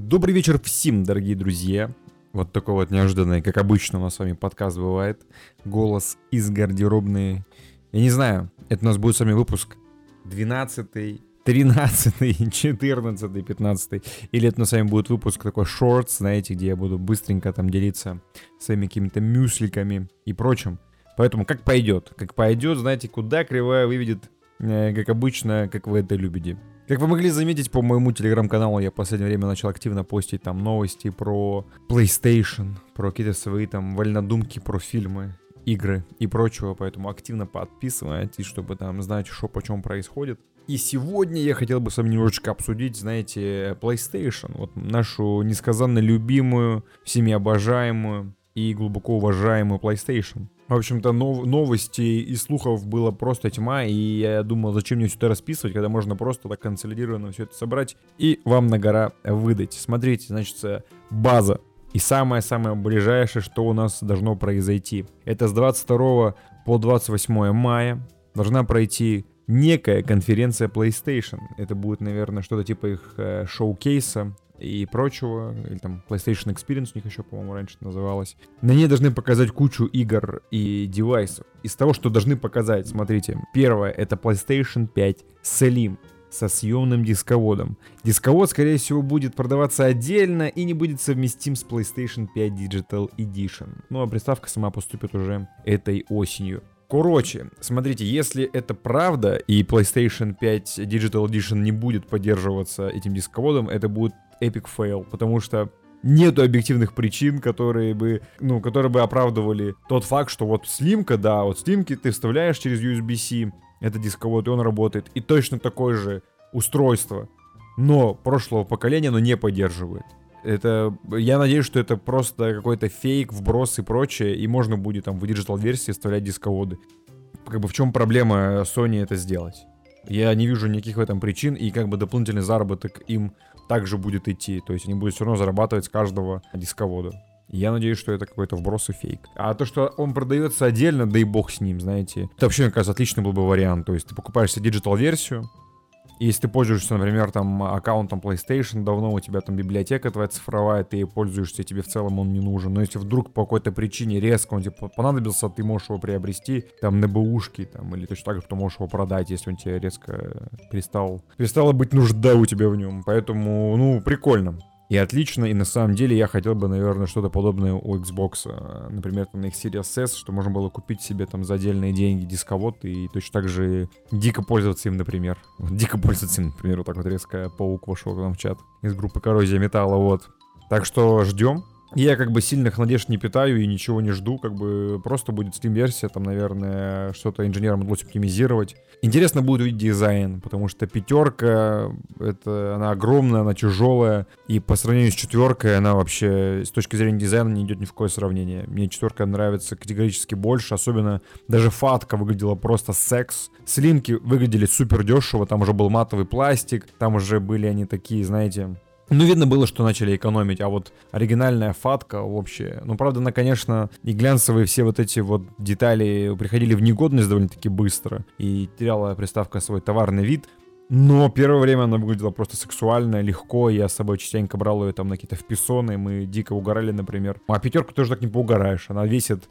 Добрый вечер всем, дорогие друзья. Вот такой вот неожиданный, как обычно у нас с вами подкаст бывает. Голос из гардеробной. Я не знаю, это у нас будет с вами выпуск 12 13 14 15 или это на вами будет выпуск такой шорт, знаете, где я буду быстренько там делиться своими какими-то мюсликами и прочим. Поэтому как пойдет, как пойдет, знаете, куда кривая выведет, как обычно, как вы это любите. Как вы могли заметить по моему телеграм-каналу, я в последнее время начал активно постить там новости про PlayStation, про какие-то свои там вольнодумки про фильмы, игры и прочего, поэтому активно подписывайтесь, чтобы там знать, что по чем происходит. И сегодня я хотел бы с вами немножечко обсудить, знаете, PlayStation, вот нашу несказанно любимую, всеми обожаемую и глубоко уважаемую PlayStation. В общем-то, нов- новостей и слухов было просто тьма, и я думал, зачем мне сюда расписывать, когда можно просто так консолидированно все это собрать и вам на гора выдать. Смотрите, значит, база. И самое-самое ближайшее, что у нас должно произойти. Это с 22 по 28 мая должна пройти некая конференция PlayStation. Это будет, наверное, что-то типа их э, шоу-кейса и прочего, или там PlayStation Experience у них еще, по-моему, раньше называлось. На ней должны показать кучу игр и девайсов. Из того, что должны показать, смотрите, первое это PlayStation 5 Slim со съемным дисководом. Дисковод, скорее всего, будет продаваться отдельно и не будет совместим с PlayStation 5 Digital Edition. Ну а приставка сама поступит уже этой осенью. Короче, смотрите, если это правда и PlayStation 5 Digital Edition не будет поддерживаться этим дисководом, это будет epic fail, потому что нету объективных причин, которые бы, ну, которые бы оправдывали тот факт, что вот слимка, да, вот слимки ты вставляешь через USB-C, это дисковод, и он работает, и точно такое же устройство, но прошлого поколения оно не поддерживает. Это, я надеюсь, что это просто какой-то фейк, вброс и прочее, и можно будет там в digital-версии вставлять дисководы. Как бы в чем проблема Sony это сделать? Я не вижу никаких в этом причин, и как бы дополнительный заработок им также будет идти. То есть они будут все равно зарабатывать с каждого дисковода. Я надеюсь, что это какой-то вброс и фейк. А то, что он продается отдельно, да и бог с ним, знаете. Это вообще, мне кажется, отличный был бы вариант. То есть ты покупаешь себе digital-версию, если ты пользуешься, например, там аккаунтом PlayStation, давно у тебя там библиотека твоя цифровая, ты ей пользуешься, тебе в целом он не нужен. Но если вдруг по какой-то причине резко он тебе понадобился, ты можешь его приобрести там на бэушке, там, или точно так же, что можешь его продать, если он тебе резко перестал, перестала быть нужда у тебя в нем. Поэтому, ну, прикольно. И отлично, и на самом деле я хотел бы, наверное, что-то подобное у Xbox. э, Например, там, на их Series S, что можно было купить себе там за отдельные деньги дисковод и точно так же дико пользоваться им, например. Дико пользоваться им, например, вот так вот резко паук вошел к нам в чат из группы Коррозия Металла, вот. Так что ждем. Я как бы сильных надежд не питаю и ничего не жду, как бы просто будет Steam-версия, там, наверное, что-то инженерам удалось оптимизировать. Интересно будет увидеть дизайн, потому что пятерка, это, она огромная, она тяжелая, и по сравнению с четверкой она вообще с точки зрения дизайна не идет ни в какое сравнение. Мне четверка нравится категорически больше, особенно даже фатка выглядела просто секс. Слимки выглядели супер дешево, там уже был матовый пластик, там уже были они такие, знаете, ну, видно было, что начали экономить, а вот оригинальная фатка вообще... Ну, правда, она, конечно, и глянцевые все вот эти вот детали приходили в негодность довольно-таки быстро, и теряла приставка свой товарный вид, но первое время она выглядела просто сексуально, легко. Я с собой частенько брал ее там на какие-то вписоны, мы дико угорали, например. А пятерку тоже так не поугараешь. Она весит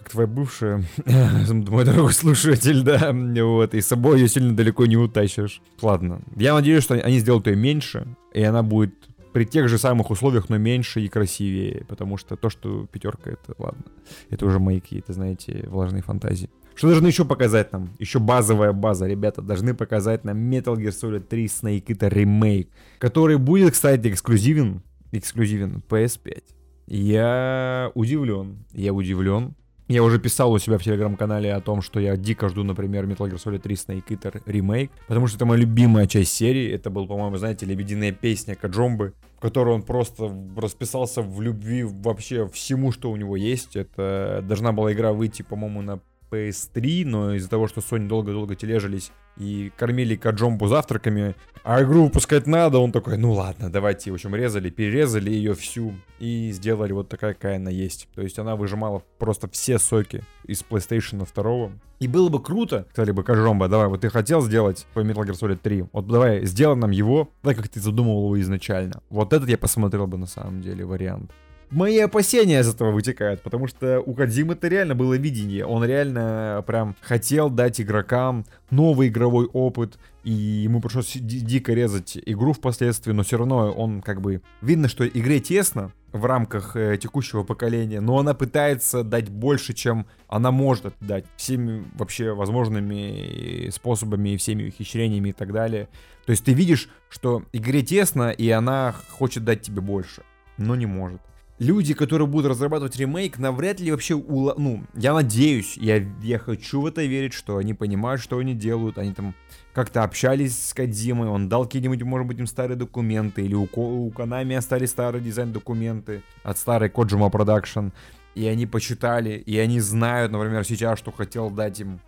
как твоя бывшая, мой дорогой слушатель, да, вот, и с собой ее сильно далеко не утащишь. Ладно, я надеюсь, что они сделают ее меньше, и она будет при тех же самых условиях, но меньше и красивее, потому что то, что пятерка, это ладно, это уже мои какие-то, знаете, влажные фантазии. Что должны еще показать нам? Еще базовая база, ребята, должны показать нам Metal Gear Solid 3 Snake это ремейк, который будет, кстати, эксклюзивен, эксклюзивен PS5. Я удивлен, я удивлен, я уже писал у себя в телеграм-канале о том, что я дико жду, например, Metal Gear Solid 3 Snake Eater ремейк, потому что это моя любимая часть серии. Это был, по-моему, знаете, лебединая песня Каджомбы, в которой он просто расписался в любви вообще всему, что у него есть. Это должна была игра выйти, по-моему, на PS3, но из-за того, что Sony долго-долго тележились и кормили Каджомбу завтраками, А игру выпускать надо, он такой, ну ладно, давайте, в общем, резали, перерезали ее всю и сделали вот такая, какая она есть. То есть она выжимала просто все соки из PlayStation 2. И было бы круто, сказали бы, Кажромба, давай, вот ты хотел сделать по Metal Gear Solid 3, вот давай, сделай нам его, так как ты задумывал его изначально. Вот этот я посмотрел бы на самом деле вариант мои опасения из этого вытекают, потому что у Кадзимы это реально было видение. Он реально прям хотел дать игрокам новый игровой опыт, и ему пришлось дико резать игру впоследствии, но все равно он как бы... Видно, что игре тесно в рамках э, текущего поколения, но она пытается дать больше, чем она может дать всеми вообще возможными способами, всеми ухищрениями и так далее. То есть ты видишь, что игре тесно, и она хочет дать тебе больше, но не может люди, которые будут разрабатывать ремейк, навряд ли вообще, ула... ну, я надеюсь, я, я хочу в это верить, что они понимают, что они делают, они там как-то общались с Кадзимой, он дал какие-нибудь, может быть, им старые документы, или у, у Konami остались старые дизайн-документы от старой Kojima Production, и они почитали, и они знают, например, сейчас, что хотел дать им,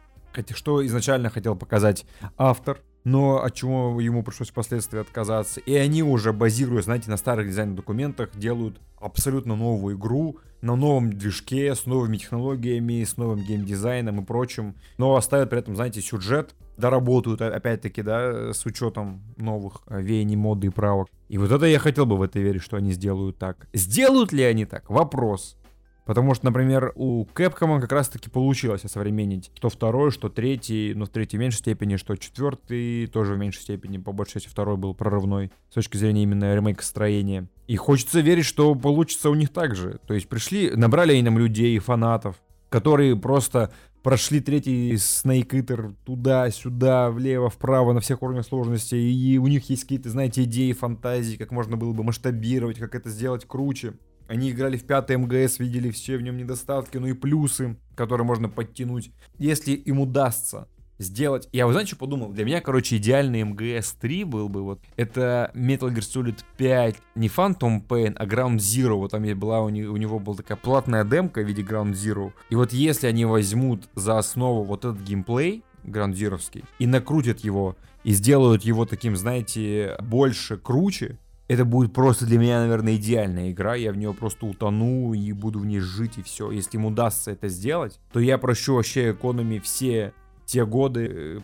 что изначально хотел показать автор, но от чего ему пришлось впоследствии отказаться. И они уже, базируясь, знаете, на старых дизайн документах, делают абсолютно новую игру на новом движке, с новыми технологиями, с новым геймдизайном и прочим, но оставят при этом, знаете, сюжет, доработают, опять-таки, да, с учетом новых веяний, моды и правок. И вот это я хотел бы в это верить, что они сделают так. Сделают ли они так? Вопрос. Потому что, например, у Capcom как раз-таки получилось осовременить что второй, что третий, но в третьей меньшей степени, что четвертый тоже в меньшей степени, по большей части второй был прорывной с точки зрения именно ремейка строения. И хочется верить, что получится у них так же. То есть пришли, набрали они нам людей, фанатов, которые просто прошли третий Snake Eater туда-сюда, влево, вправо, на всех уровнях сложности, и у них есть какие-то, знаете, идеи, фантазии, как можно было бы масштабировать, как это сделать круче. Они играли в пятый МГС, видели все в нем недостатки, ну и плюсы, которые можно подтянуть. Если им удастся сделать... Я, вы знаете, что подумал? Для меня, короче, идеальный МГС 3 был бы вот... Это Metal Gear Solid 5, не Phantom Pain, а Ground Zero. Вот там была у, него, у него была такая платная демка в виде Ground Zero. И вот если они возьмут за основу вот этот геймплей, Zero'ский, и накрутят его, и сделают его таким, знаете, больше, круче, это будет просто для меня, наверное, идеальная игра. Я в нее просто утону и буду в ней жить и все. Если им удастся это сделать, то я прощу вообще экономи все те годы,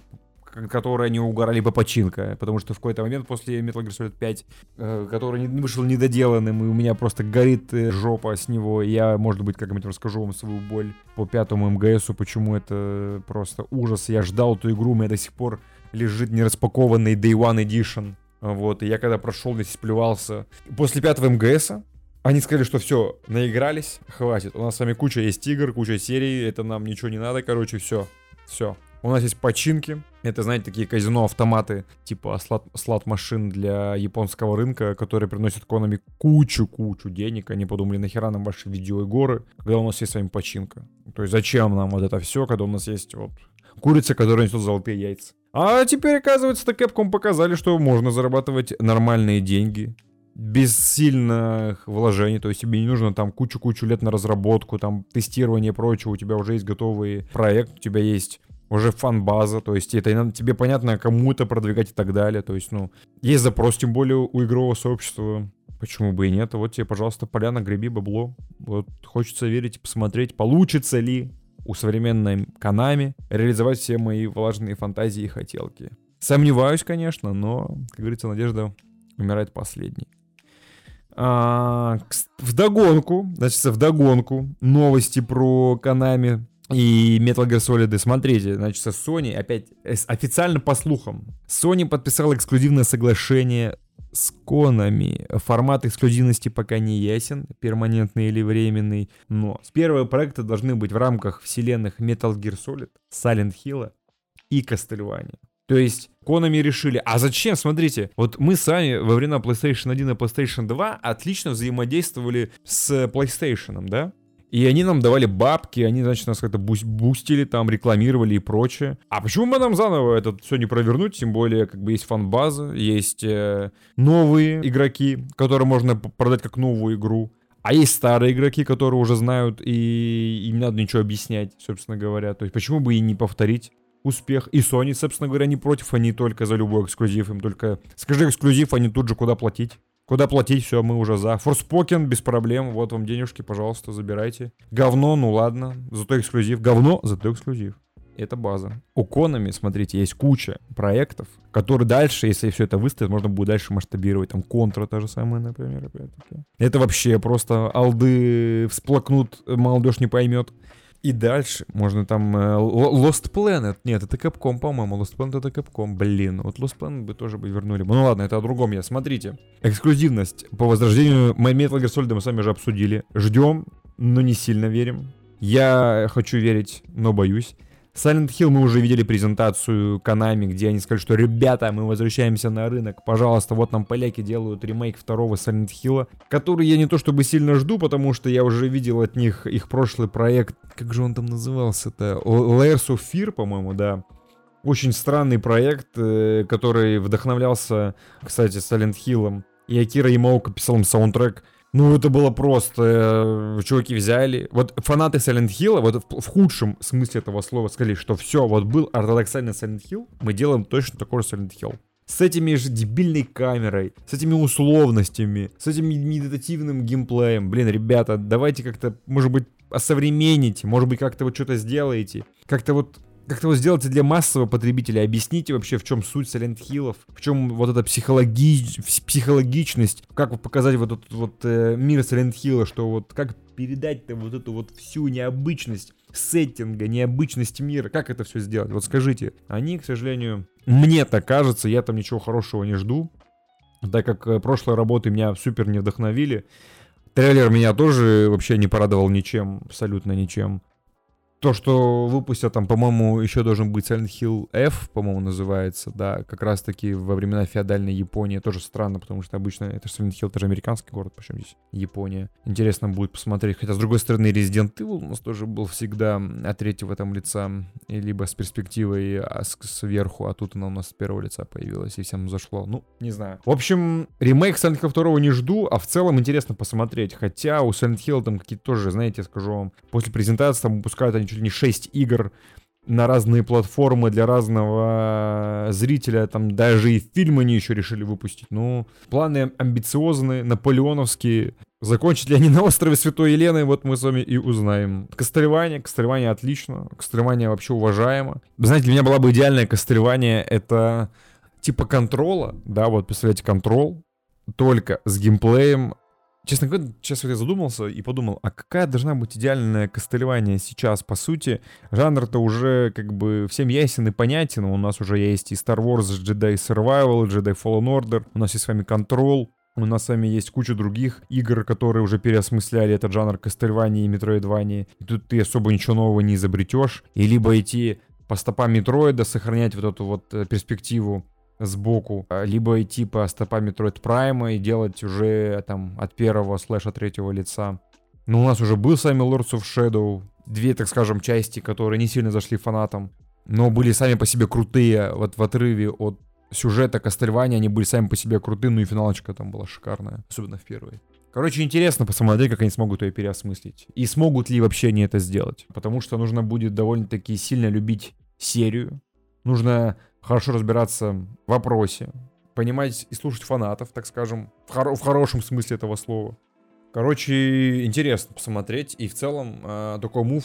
э, которые они угорали по починка. Потому что в какой-то момент после Metal Gear Solid 5, э, который вышел недоделанным, и у меня просто горит э, жопа с него, я, может быть, как-нибудь расскажу вам свою боль по пятому МГСу, почему это просто ужас. Я ждал эту игру, у меня до сих пор лежит нераспакованный Day One Edition вот, и я когда прошел, весь сплевался. После пятого МГСа они сказали, что все, наигрались, хватит. У нас с вами куча есть игр, куча серий, это нам ничего не надо, короче, все, все. У нас есть починки. Это, знаете, такие казино-автоматы, типа слот, слот-машин для японского рынка, которые приносят Konami кучу-кучу денег. Они подумали, нахера нам ваши видеоигры, когда у нас есть с вами починка. То есть зачем нам вот это все, когда у нас есть вот курица, которая несет золотые яйца. А теперь, оказывается, то Capcom показали, что можно зарабатывать нормальные деньги без сильных вложений, то есть тебе не нужно там кучу-кучу лет на разработку, там тестирование и прочего, у тебя уже есть готовый проект, у тебя есть уже фан-база, то есть это тебе понятно, кому это продвигать и так далее, то есть, ну, есть запрос, тем более у игрового сообщества, почему бы и нет, вот тебе, пожалуйста, поляна, греби бабло, вот хочется верить и посмотреть, получится ли у современной Канами реализовать все мои влажные фантазии и хотелки. Сомневаюсь, конечно, но, как говорится, надежда умирает последней. А, в догонку, значит, в догонку новости про Канами и Metal Gear Solid. Смотрите, значит, Sony, опять официально по слухам, Sony подписала эксклюзивное соглашение с конами. Формат эксклюзивности пока не ясен, перманентный или временный, но с первого проекта должны быть в рамках вселенных Metal Gear Solid, Silent Hill и Castlevania. То есть Konami решили, а зачем, смотрите, вот мы сами во время PlayStation 1 и PlayStation 2 отлично взаимодействовали с PlayStation, да? И они нам давали бабки, они, значит, нас как-то бустили, там, рекламировали и прочее. А почему бы нам заново это все не провернуть? Тем более, как бы есть фан-база, есть э, новые игроки, которые можно продать как новую игру. А есть старые игроки, которые уже знают, и им не надо ничего объяснять, собственно говоря. То есть почему бы и не повторить успех. И Sony, собственно говоря, не против, они только за любой эксклюзив. Им только скажи эксклюзив, они тут же куда платить. Куда платить, все, мы уже за. Форспокен, без проблем, вот вам денежки, пожалуйста, забирайте. Говно, ну ладно, зато эксклюзив. Говно, зато эксклюзив. Это база. У Konami, смотрите, есть куча проектов, которые дальше, если все это выставить, можно будет дальше масштабировать. Там Контра та же самая, например, опять-таки. Это вообще просто алды всплакнут, молодежь не поймет. И дальше можно там э, Lost Planet. Нет, это Capcom, по-моему. Lost Planet это Capcom. Блин, вот Lost Planet бы тоже бы вернули. Ну ладно, это о другом я. Смотрите. Эксклюзивность по возрождению Metal Gear Solid мы сами уже обсудили. Ждем, но не сильно верим. Я хочу верить, но боюсь. Silent Hill мы уже видели презентацию Konami, где они сказали, что ребята, мы возвращаемся на рынок, пожалуйста, вот нам поляки делают ремейк второго Silent Hill, который я не то чтобы сильно жду, потому что я уже видел от них их прошлый проект, как же он там назывался-то, Layers of Fear, по-моему, да. Очень странный проект, э, который вдохновлялся, кстати, Silent Hill. И Акира Ямаока писал им саундтрек ну, это было просто... Э, чуваки взяли... Вот фанаты Silent Hill, вот в, в худшем смысле этого слова сказали, что все, вот был ортодоксальный Silent Hill, мы делаем точно такой же Silent Hill. С этими же дебильной камерой, с этими условностями, с этим медитативным геймплеем. Блин, ребята, давайте как-то, может быть, осовремените, может быть, как-то вот что-то сделаете. Как-то вот как-то вот сделайте для массового потребителя, объясните вообще, в чем суть Silent Hill, в чем вот эта психологи... психологичность, как показать вот этот вот э, мир Silent Hill, что вот как передать-то вот эту вот всю необычность сеттинга, необычность мира, как это все сделать? Вот скажите. Они, к сожалению, мне так кажется, я там ничего хорошего не жду, так как э, прошлые работы меня супер не вдохновили. Трейлер меня тоже вообще не порадовал ничем, абсолютно ничем то, что выпустят там, по-моему, еще должен быть Silent Hill F, по-моему, называется, да, как раз-таки во времена феодальной Японии, тоже странно, потому что обычно это Silent Hill, это же американский город, почему здесь Япония. Интересно будет посмотреть, хотя, с другой стороны, Resident Evil у нас тоже был всегда от третьего там лица, либо с перспективой а с, сверху, а тут она у нас с первого лица появилась, и всем зашло, ну, не знаю. В общем, ремейк Silent Hill 2 не жду, а в целом интересно посмотреть, хотя у Silent Hill там какие-то тоже, знаете, скажу вам, после презентации там выпускают они чуть ли не 6 игр на разные платформы для разного зрителя, там даже и фильмы они еще решили выпустить. Ну, планы амбициозные, наполеоновские. Закончат ли они на острове Святой Елены, вот мы с вами и узнаем. Костревание, костревание отлично, костревание вообще уважаемо. Знаете, для меня была бы идеальное костревание, это типа контрола, да, вот представляете, контрол, только с геймплеем Честно говоря, сейчас вот я задумался и подумал, а какая должна быть идеальное костылевание сейчас, по сути? Жанр-то уже как бы всем ясен и понятен. У нас уже есть и Star Wars Jedi Survival, Jedi Fallen Order, у нас есть с вами Control, у нас с вами есть куча других игр, которые уже переосмысляли этот жанр Кастельвании и Метроидвании. И тут ты особо ничего нового не изобретешь. И либо идти по стопам Метроида, сохранять вот эту вот э, перспективу сбоку, а, либо идти по стопам Metroid Prime и делать уже там от первого слэша третьего лица. Но у нас уже был с вами Lords of Shadow, две, так скажем, части, которые не сильно зашли фанатам, но были сами по себе крутые, вот в отрыве от сюжета Кастельвания, они были сами по себе крутые, ну и финалочка там была шикарная, особенно в первой. Короче, интересно посмотреть, как они смогут ее переосмыслить. И смогут ли вообще они это сделать. Потому что нужно будет довольно-таки сильно любить серию. Нужно хорошо разбираться в вопросе, понимать и слушать фанатов, так скажем, в, хоро- в хорошем смысле этого слова. Короче, интересно посмотреть, и в целом э, такой мув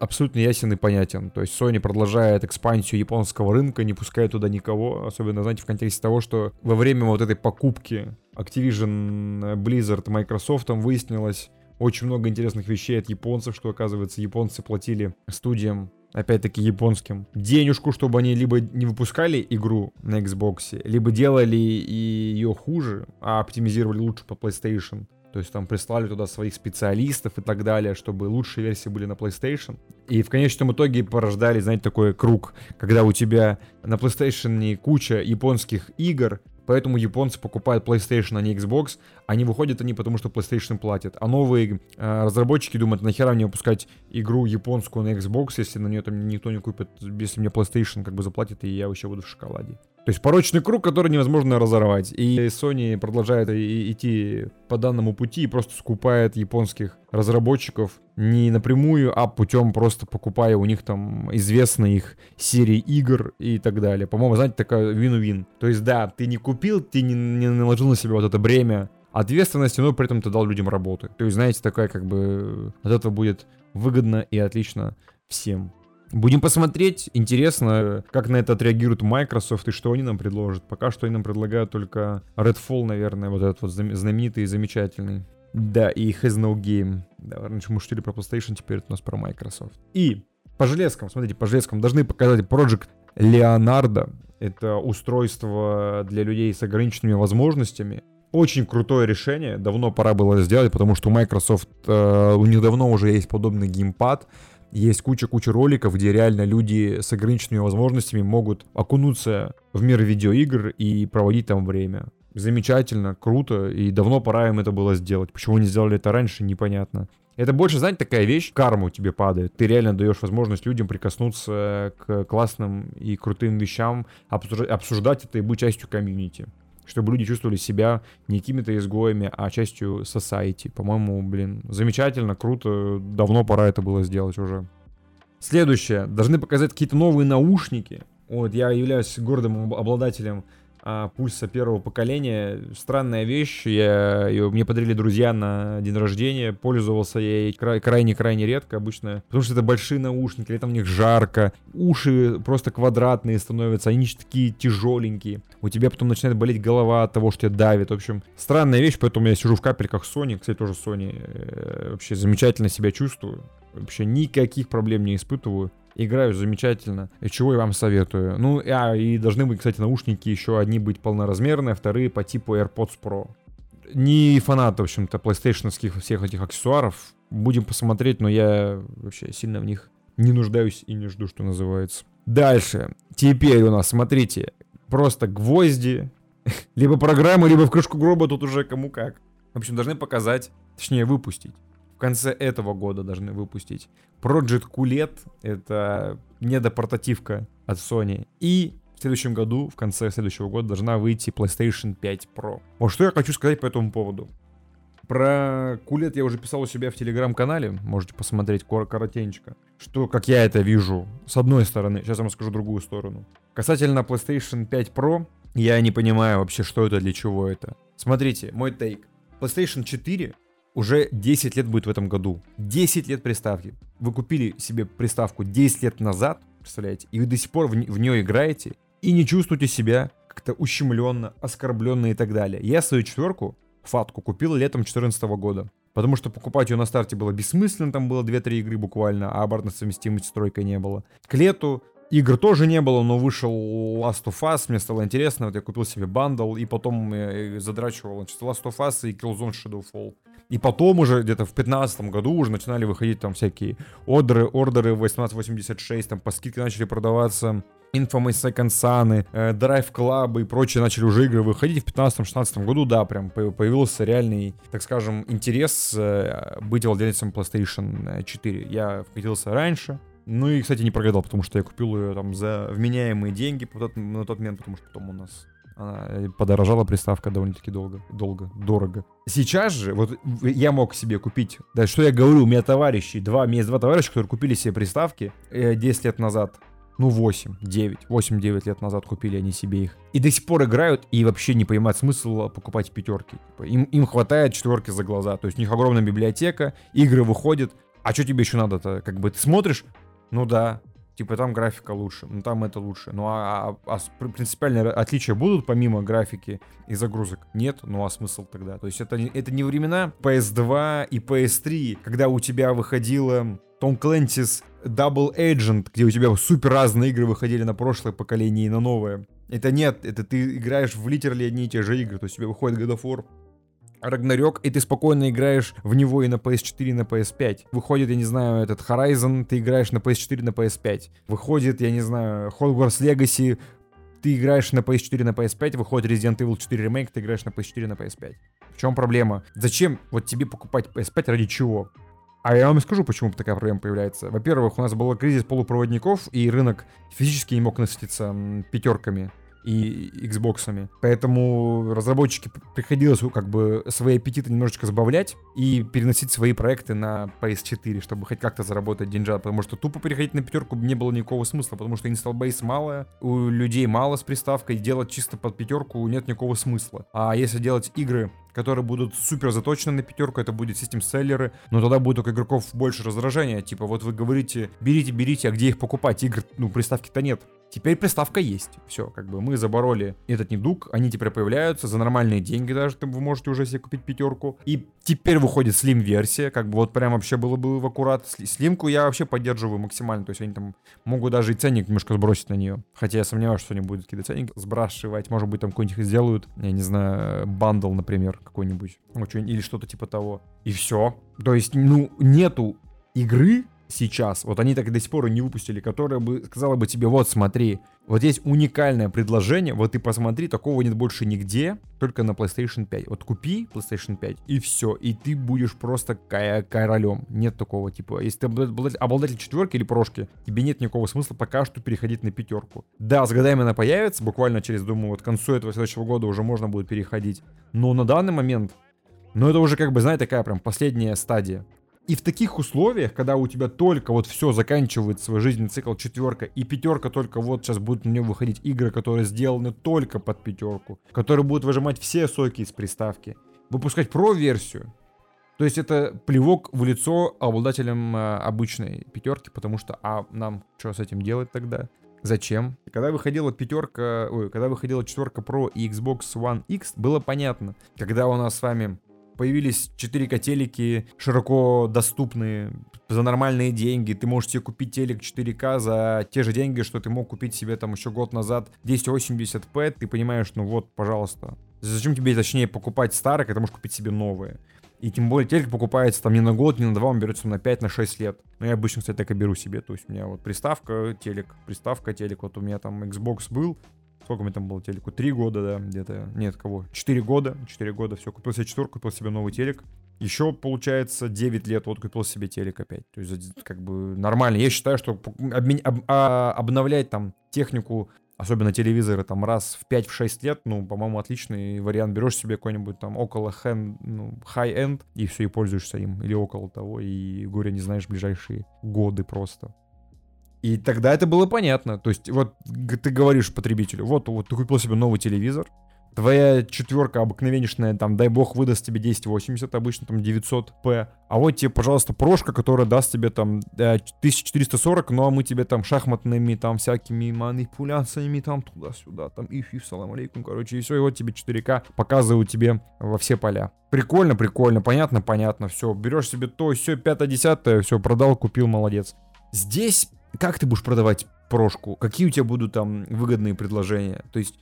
абсолютно ясен и понятен. То есть Sony продолжает экспансию японского рынка, не пускает туда никого, особенно, знаете, в контексте того, что во время вот этой покупки Activision, Blizzard, Microsoft выяснилось очень много интересных вещей от японцев, что, оказывается, японцы платили студиям опять-таки японским, денежку, чтобы они либо не выпускали игру на Xbox, либо делали ее хуже, а оптимизировали лучше по PlayStation. То есть там прислали туда своих специалистов и так далее, чтобы лучшие версии были на PlayStation. И в конечном итоге порождали, знаете, такой круг, когда у тебя на PlayStation куча японских игр, Поэтому японцы покупают PlayStation, а не Xbox. Они выходят они потому, что PlayStation платит. А новые э, разработчики думают, нахера мне выпускать игру японскую на Xbox, если на нее там никто не купит, если мне PlayStation как бы заплатит, и я вообще буду в шоколаде. То есть порочный круг, который невозможно разорвать. И Sony продолжает идти по данному пути и просто скупает японских разработчиков не напрямую, а путем просто покупая у них там известные их серии игр и так далее. По-моему, знаете, такая вин-вин. То есть, да, ты не купил, ты не, не наложил на себя вот это бремя ответственности, но при этом ты дал людям работы. То есть, знаете, такая как бы от этого будет выгодно и отлично всем. Будем посмотреть. Интересно, как на это отреагирует Microsoft и что они нам предложат. Пока что они нам предлагают только Redfall, наверное, вот этот вот знаменитый и замечательный. Да, и Has No Game. Да, раньше мы шутили про PlayStation, теперь это у нас про Microsoft. И по железкам, смотрите, по железкам должны показать Project Leonardo. Это устройство для людей с ограниченными возможностями. Очень крутое решение, давно пора было сделать, потому что Microsoft, э, у них давно уже есть подобный геймпад, есть куча-куча роликов, где реально люди с ограниченными возможностями могут окунуться в мир видеоигр и проводить там время. Замечательно, круто, и давно пора им это было сделать. Почему не сделали это раньше, непонятно. Это больше, знаете, такая вещь, карму тебе падает. Ты реально даешь возможность людям прикоснуться к классным и крутым вещам, обсуждать это и быть частью комьюнити чтобы люди чувствовали себя не какими-то изгоями, а частью society. По-моему, блин, замечательно, круто, давно пора это было сделать уже. Следующее. Должны показать какие-то новые наушники. Вот, я являюсь гордым обладателем а, пульса первого поколения. Странная вещь. Я, ее, мне подарили друзья на день рождения. Пользовался я ей крайне-крайне редко обычно. Потому что это большие наушники, летом в них жарко. Уши просто квадратные становятся. Они такие тяжеленькие. У тебя потом начинает болеть голова от того, что тебя давит. В общем, странная вещь, поэтому я сижу в капельках Sony. Кстати, тоже Sony. Э, вообще замечательно себя чувствую. Вообще никаких проблем не испытываю играю замечательно, и чего я вам советую. Ну, а, и должны быть, кстати, наушники еще одни быть полноразмерные, вторые по типу AirPods Pro. Не фанат, в общем-то, PlayStation всех этих аксессуаров. Будем посмотреть, но я вообще сильно в них не нуждаюсь и не жду, что называется. Дальше. Теперь у нас, смотрите, просто гвозди, либо программы, либо в крышку гроба, тут уже кому как. В общем, должны показать, точнее выпустить конце этого года должны выпустить. Project QLED — это недопортативка от Sony. И в следующем году, в конце следующего года, должна выйти PlayStation 5 Pro. Вот что я хочу сказать по этому поводу. Про QLED я уже писал у себя в телеграм-канале, можете посмотреть кор- коротенько. Что, как я это вижу, с одной стороны, сейчас я вам скажу другую сторону. Касательно PlayStation 5 Pro, я не понимаю вообще, что это, для чего это. Смотрите, мой тейк. PlayStation 4 уже 10 лет будет в этом году. 10 лет приставки. Вы купили себе приставку 10 лет назад, представляете, и вы до сих пор в, в нее играете, и не чувствуете себя как-то ущемленно, оскорбленно и так далее. Я свою четверку, фатку, купил летом 2014 года. Потому что покупать ее на старте было бессмысленно, там было 2-3 игры буквально, а обратной совместимости с тройкой не было. К лету игр тоже не было, но вышел Last of Us, мне стало интересно, вот я купил себе бандл, и потом я задрачивал значит, Last of Us и Killzone Shadowfall. И потом уже где-то в 15 году уже начинали выходить там всякие ордеры, ордеры 1886, там по скидке начали продаваться Infamous Second Sun, э, Drive Club и прочие начали уже игры выходить. В 15-16 году, да, прям появился реальный, так скажем, интерес э, быть владельцем PlayStation 4. Я вкатился раньше, ну и, кстати, не прогадал, потому что я купил ее там за вменяемые деньги на тот момент, потому что потом у нас она э, подорожала приставка довольно-таки долго, долго, дорого. Сейчас же, вот я мог себе купить, да что я говорю, у меня товарищи, два, у меня есть два товарища, которые купили себе приставки э, 10 лет назад. Ну, 8, 9, 8-9 лет назад купили они себе их. И до сих пор играют и вообще не понимают смысл покупать пятерки. Типа, им, им хватает четверки за глаза. То есть у них огромная библиотека, игры выходят. А что тебе еще надо-то? Как бы ты смотришь, ну да, Типа там графика лучше, ну там это лучше. Ну а, а, а принципиальные отличия будут помимо графики и загрузок? Нет, ну а смысл тогда? То есть это, это не времена PS2 и PS3, когда у тебя выходила Том Clancy's Double Agent, где у тебя супер разные игры выходили на прошлое поколение и на новое. Это нет, это ты играешь в литерали одни и те же игры. То есть у тебя выходит God of War, Рагнарёк, и ты спокойно играешь в него и на PS4, и на PS5. Выходит, я не знаю, этот Horizon, ты играешь на PS4, на PS5. Выходит, я не знаю, Hogwarts Legacy, ты играешь на PS4, на PS5, выходит Resident Evil 4 Remake, ты играешь на PS4, на PS5. В чем проблема? Зачем вот тебе покупать PS5 ради чего? А я вам скажу, почему такая проблема появляется. Во-первых, у нас был кризис полупроводников, и рынок физически не мог насытиться пятерками. И Xbox. Поэтому разработчики приходилось как бы свои аппетиты немножечко сбавлять и переносить свои проекты на PS4, чтобы хоть как-то заработать деньжат, потому что тупо переходить на пятерку не было никакого смысла, потому что base мало, у людей мало с приставкой, делать чисто под пятерку нет никакого смысла. А если делать игры которые будут супер заточены на пятерку, это будет систем селлеры, но тогда будет у игроков больше раздражения, типа вот вы говорите, берите, берите, а где их покупать? Игр, ну, приставки-то нет. Теперь приставка есть. Все, как бы мы забороли этот недуг, они теперь появляются за нормальные деньги даже, вы можете уже себе купить пятерку. И теперь выходит слим-версия, как бы вот прям вообще было бы в аккурат. Слимку я вообще поддерживаю максимально, то есть они там могут даже и ценник немножко сбросить на нее. Хотя я сомневаюсь, что они будут какие-то ценники сбрасывать, может быть там какой-нибудь сделают, я не знаю, бандл, например, какой-нибудь, или что-то типа того. И все. То есть, ну, нету игры, сейчас, вот они так до сих пор и не выпустили, которая бы сказала бы тебе, вот смотри, вот есть уникальное предложение, вот ты посмотри, такого нет больше нигде, только на PlayStation 5. Вот купи PlayStation 5 и все, и ты будешь просто королем. Нет такого типа, если ты обладатель, обладатель четверки или прошки, тебе нет никакого смысла пока что переходить на пятерку. Да, с годами она появится, буквально через, думаю, вот к концу этого следующего года уже можно будет переходить, но на данный момент но это уже как бы, знаете, такая прям последняя стадия. И в таких условиях, когда у тебя только вот все заканчивает свой жизненный цикл четверка, и пятерка только вот сейчас будут на нее выходить игры, которые сделаны только под пятерку, которые будут выжимать все соки из приставки, выпускать про-версию, то есть это плевок в лицо обладателям э, обычной пятерки, потому что а нам что с этим делать тогда? Зачем? Когда выходила пятерка, ой, когда выходила четверка Pro и Xbox One X, было понятно. Когда у нас с вами появились 4К телеки, широко доступные за нормальные деньги. Ты можешь себе купить телек 4К за те же деньги, что ты мог купить себе там еще год назад 1080p. Ты понимаешь, ну вот, пожалуйста. Зачем тебе, точнее, покупать старые, когда можешь купить себе новые? И тем более телек покупается там не на год, не на два, он берется на 5, на 6 лет. Но я обычно, кстати, так и беру себе. То есть у меня вот приставка, телек, приставка, телек. Вот у меня там Xbox был, Сколько мне там было телеку? Три года, да, где-то. Нет, кого? Четыре года. Четыре года, все. Купил себе четверку, купил себе новый телек. Еще, получается, 9 лет вот купил себе телек опять. То есть, как бы нормально. Я считаю, что обмен... об... а... обновлять там технику, особенно телевизоры, там раз в 5-6 лет, ну, по-моему, отличный вариант. Берешь себе какой-нибудь там около хэн, ну, high-end, и все, и пользуешься им. Или около того, и горе не знаешь ближайшие годы просто. И тогда это было понятно. То есть, вот ты говоришь потребителю, вот, вот ты купил себе новый телевизор, твоя четверка обыкновеннейшная, там, дай бог, выдаст тебе 1080, обычно там 900p, а вот тебе, пожалуйста, прошка, которая даст тебе там 1440, э, ну а мы тебе там шахматными, там, всякими манипуляциями, там, туда-сюда, там, иф, иф, салам алейкум, короче, и все, и вот тебе 4К показывают тебе во все поля. Прикольно, прикольно, понятно, понятно, все, берешь себе то, все, 5-10, все, продал, купил, молодец. Здесь как ты будешь продавать прошку? Какие у тебя будут там выгодные предложения? То есть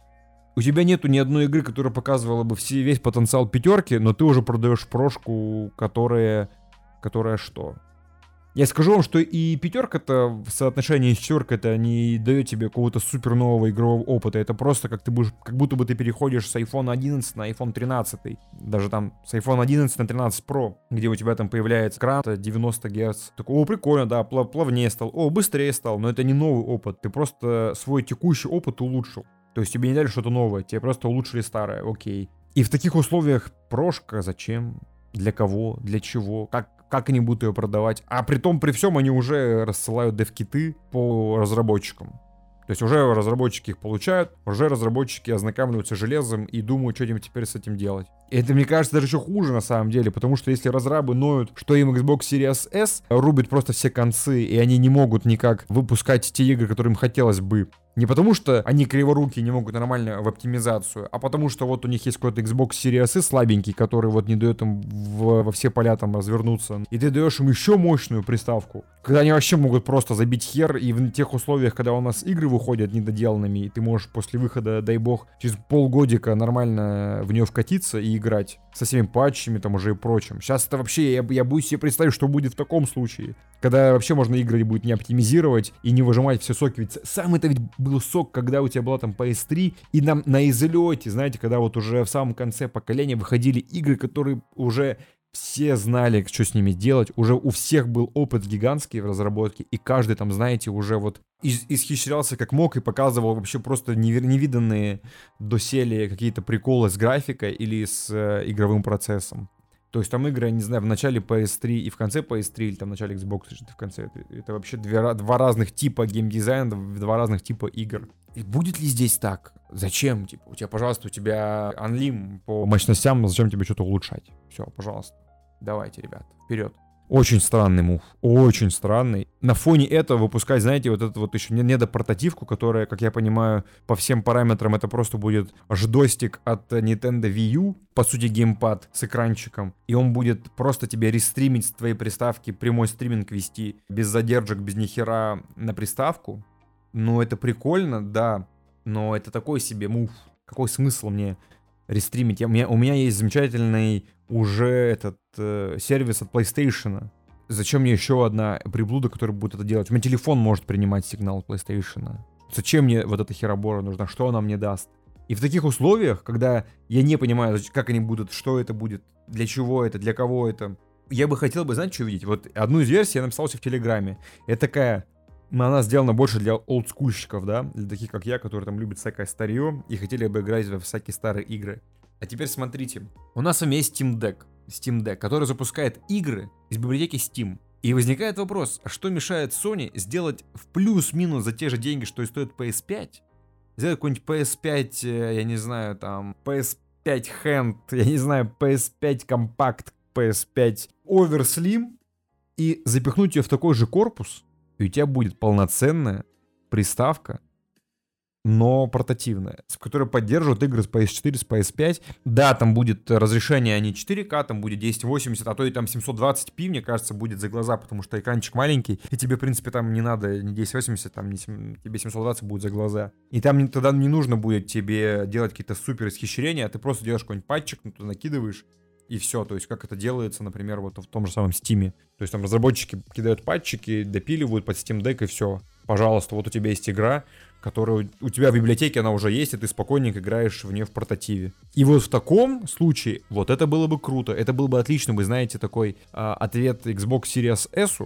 у тебя нету ни одной игры, которая показывала бы все, весь потенциал пятерки, но ты уже продаешь прошку, которая... Которая что? Я скажу вам, что и пятерка-то в соотношении с четверкой это не дает тебе какого-то супер нового игрового опыта. Это просто как ты будешь, как будто бы ты переходишь с iPhone 11 на iPhone 13. Даже там с iPhone 11 на 13 Pro, где у тебя там появляется экран 90 Гц. Такой, о, прикольно, да, плавнее стал, о, быстрее стал. Но это не новый опыт. Ты просто свой текущий опыт улучшил. То есть тебе не дали что-то новое, тебе просто улучшили старое, окей. И в таких условиях прошка зачем? Для кого? Для чего? Как, как они будут ее продавать. А при том, при всем, они уже рассылают дев-киты по разработчикам. То есть уже разработчики их получают, уже разработчики ознакомливаются с железом и думают, что им теперь с этим делать. И это, мне кажется, даже еще хуже на самом деле, потому что если разрабы ноют, что им Xbox Series S рубит просто все концы, и они не могут никак выпускать те игры, которые им хотелось бы, не потому что они криворуки не могут нормально в оптимизацию, а потому что вот у них есть какой-то Xbox Series S слабенький, который вот не дает им в, во все поля там развернуться. И ты даешь им еще мощную приставку, когда они вообще могут просто забить хер, и в тех условиях, когда у нас игры выходят недоделанными, и ты можешь после выхода, дай бог, через полгодика нормально в нее вкатиться и играть со всеми патчами там уже и прочим. Сейчас это вообще, я, я боюсь себе представить, что будет в таком случае. Когда вообще можно игры будет не оптимизировать и не выжимать все соки. Ведь сам это ведь был сок, когда у тебя была там PS3, и нам на излете, знаете, когда вот уже в самом конце поколения выходили игры, которые уже все знали, что с ними делать, уже у всех был опыт гигантский в разработке, и каждый там, знаете, уже вот из исхищрялся как мог и показывал вообще просто невиданные доселе какие-то приколы с графикой или с э, игровым процессом. То есть там игры, я не знаю, в начале PS3 и в конце PS3, или там в начале Xbox и в конце. Это, это вообще две, два разных типа геймдизайна, два разных типа игр. И будет ли здесь так? Зачем? Типа, у тебя, пожалуйста, у тебя анлим по мощностям, зачем тебе что-то улучшать? Все, пожалуйста. Давайте, ребят, вперед. Очень странный мув, очень странный. На фоне этого выпускать, знаете, вот эту вот еще недопортативку, которая, как я понимаю, по всем параметрам это просто будет ждостик от Nintendo Wii U, по сути геймпад с экранчиком, и он будет просто тебе рестримить с твоей приставки, прямой стриминг вести, без задержек, без нихера на приставку. Ну, это прикольно, да, но это такой себе мув. Какой смысл мне рестримить? Я, у, меня, у меня есть замечательный уже этот э, сервис от PlayStation. Зачем мне еще одна приблуда, которая будет это делать? У меня телефон может принимать сигнал PlayStation. Зачем мне вот эта херобора нужна? Что она мне даст? И в таких условиях, когда я не понимаю, как они будут, что это будет, для чего это, для кого это, я бы хотел бы, знаете, что видеть? Вот одну из версий я написал в Телеграме. Это такая она сделана больше для олдскульщиков, да, для таких, как я, которые там любят всякое старье и хотели бы играть во всякие старые игры. А теперь смотрите, у нас с вами есть Steam Deck, Steam Deck, который запускает игры из библиотеки Steam. И возникает вопрос, а что мешает Sony сделать в плюс-минус за те же деньги, что и стоит PS5? Сделать какой-нибудь PS5, э, я не знаю, там, PS5 Hand, я не знаю, PS5 Compact, PS5 Overslim, и запихнуть ее в такой же корпус, и у тебя будет полноценная приставка но портативная, с которой поддерживают игры с PS4, с PS5. Да, там будет разрешение а не 4К, там будет 1080, а то и там 720p, мне кажется, будет за глаза, потому что экранчик маленький, и тебе, в принципе, там не надо не 1080, там не 7, тебе 720 будет за глаза. И там тогда не нужно будет тебе делать какие-то супер исхищрения, а ты просто делаешь какой-нибудь патчик, ну, накидываешь, и все. То есть как это делается, например, вот в том же самом Steam. То есть там разработчики кидают патчики, допиливают под Steam Deck и все. Пожалуйста, вот у тебя есть игра, которая у тебя в библиотеке она уже есть, и ты спокойненько играешь в нее в портативе. И вот в таком случае, вот это было бы круто, это был бы отлично, вы знаете, такой а, ответ Xbox Series S,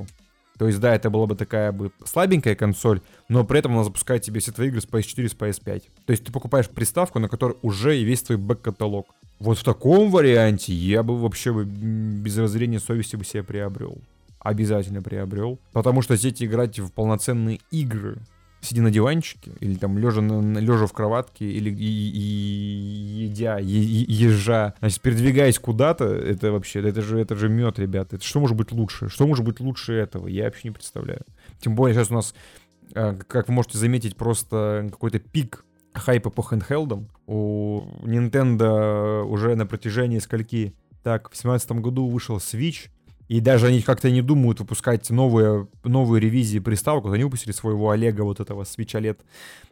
то есть, да, это была бы такая бы слабенькая консоль, но при этом она запускает тебе все твои игры с PS4 с PS5. То есть ты покупаешь приставку, на которой уже и весь твой бэк-каталог. Вот в таком варианте я бы вообще без разрения совести бы себе приобрел. Обязательно приобрел. Потому что здесь играть в полноценные игры сидя на диванчике, или там лежа, лежа в кроватке, или и, и, едя, е, езжа, значит, передвигаясь куда-то, это вообще, это же, это же мед, ребята. Это что может быть лучше? Что может быть лучше этого? Я вообще не представляю. Тем более сейчас у нас, а, как вы можете заметить, просто какой-то пик хайпа по хендхелдам. У Nintendo уже на протяжении скольки... Так, в 2017 году вышел Switch, и даже они как-то не думают выпускать новые, новые ревизии приставок. Вот они выпустили своего Олега, вот этого свеча лет.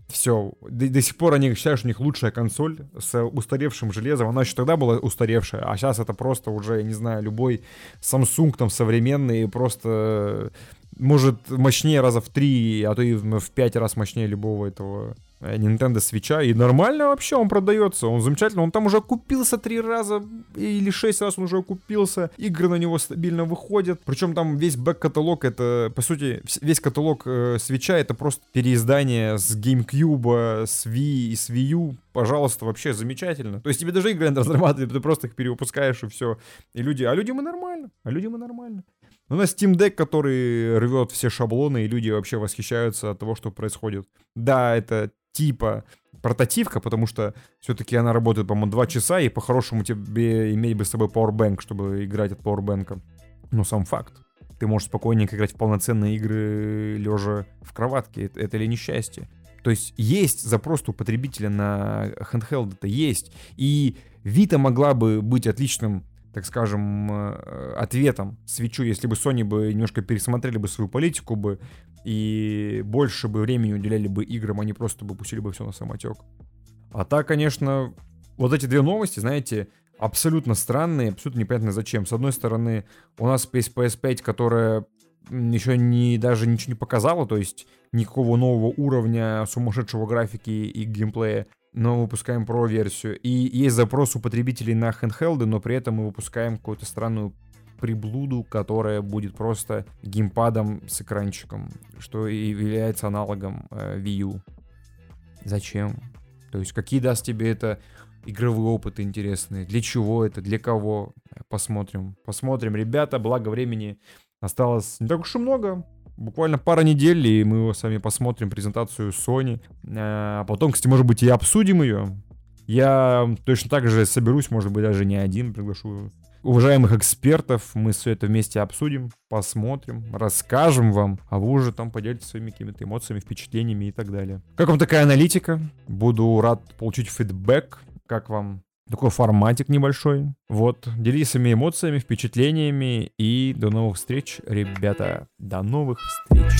Все. До, до сих пор они считают, что у них лучшая консоль с устаревшим железом. Она еще тогда была устаревшая, а сейчас это просто уже, я не знаю, любой Samsung там современный просто может мощнее раза в три, а то и в пять раз мощнее любого этого Э, Nintendo Switch, и нормально вообще он продается, он замечательно, он там уже купился три раза или шесть раз он уже окупился, игры на него стабильно выходят, причем там весь бэк-каталог, это, по сути, весь каталог э, Switch это просто переиздание с GameCube, с Wii и с Wii U, пожалуйста, вообще замечательно. То есть тебе даже игры надо разрабатывать, ты просто их перевыпускаешь и все. И люди, а людям и нормально, а людям и нормально. У нас Steam Deck, который рвет все шаблоны, и люди вообще восхищаются от того, что происходит. Да, это типа портативка, потому что все-таки она работает, по-моему, 2 часа, и по-хорошему тебе иметь бы с собой Powerbank, чтобы играть от Powerbank. Но сам факт. Ты можешь спокойненько играть в полноценные игры, лежа в кроватке. Это, это ли несчастье? То есть есть запрос у потребителя на handheld, это есть. И Vita могла бы быть отличным так скажем, э, ответом свечу, если бы Sony бы немножко пересмотрели бы свою политику бы и больше бы времени уделяли бы играм, они просто бы пустили бы все на самотек. А так, конечно, вот эти две новости, знаете, абсолютно странные, абсолютно непонятно зачем. С одной стороны, у нас есть PS5, которая еще не, даже ничего не показала, то есть никакого нового уровня сумасшедшего графики и геймплея. но выпускаем Pro-версию. И есть запрос у потребителей на handheld, но при этом мы выпускаем какую-то странную приблуду, которая будет просто геймпадом с экранчиком, что и является аналогом э, Wii U. Зачем? То есть какие даст тебе это игровые опыты интересные? Для чего это? Для кого? Посмотрим. Посмотрим, ребята. Благо времени осталось не так уж и много. Буквально пара недель, и мы с вами посмотрим презентацию Sony. А потом, кстати, может быть, и обсудим ее. Я точно так же соберусь, может быть, даже не один, приглашу уважаемых экспертов. Мы все это вместе обсудим, посмотрим, расскажем вам, а вы уже там поделитесь своими какими-то эмоциями, впечатлениями и так далее. Как вам такая аналитика? Буду рад получить фидбэк. Как вам такой форматик небольшой. Вот, делитесь своими эмоциями, впечатлениями и до новых встреч, ребята. До новых встреч.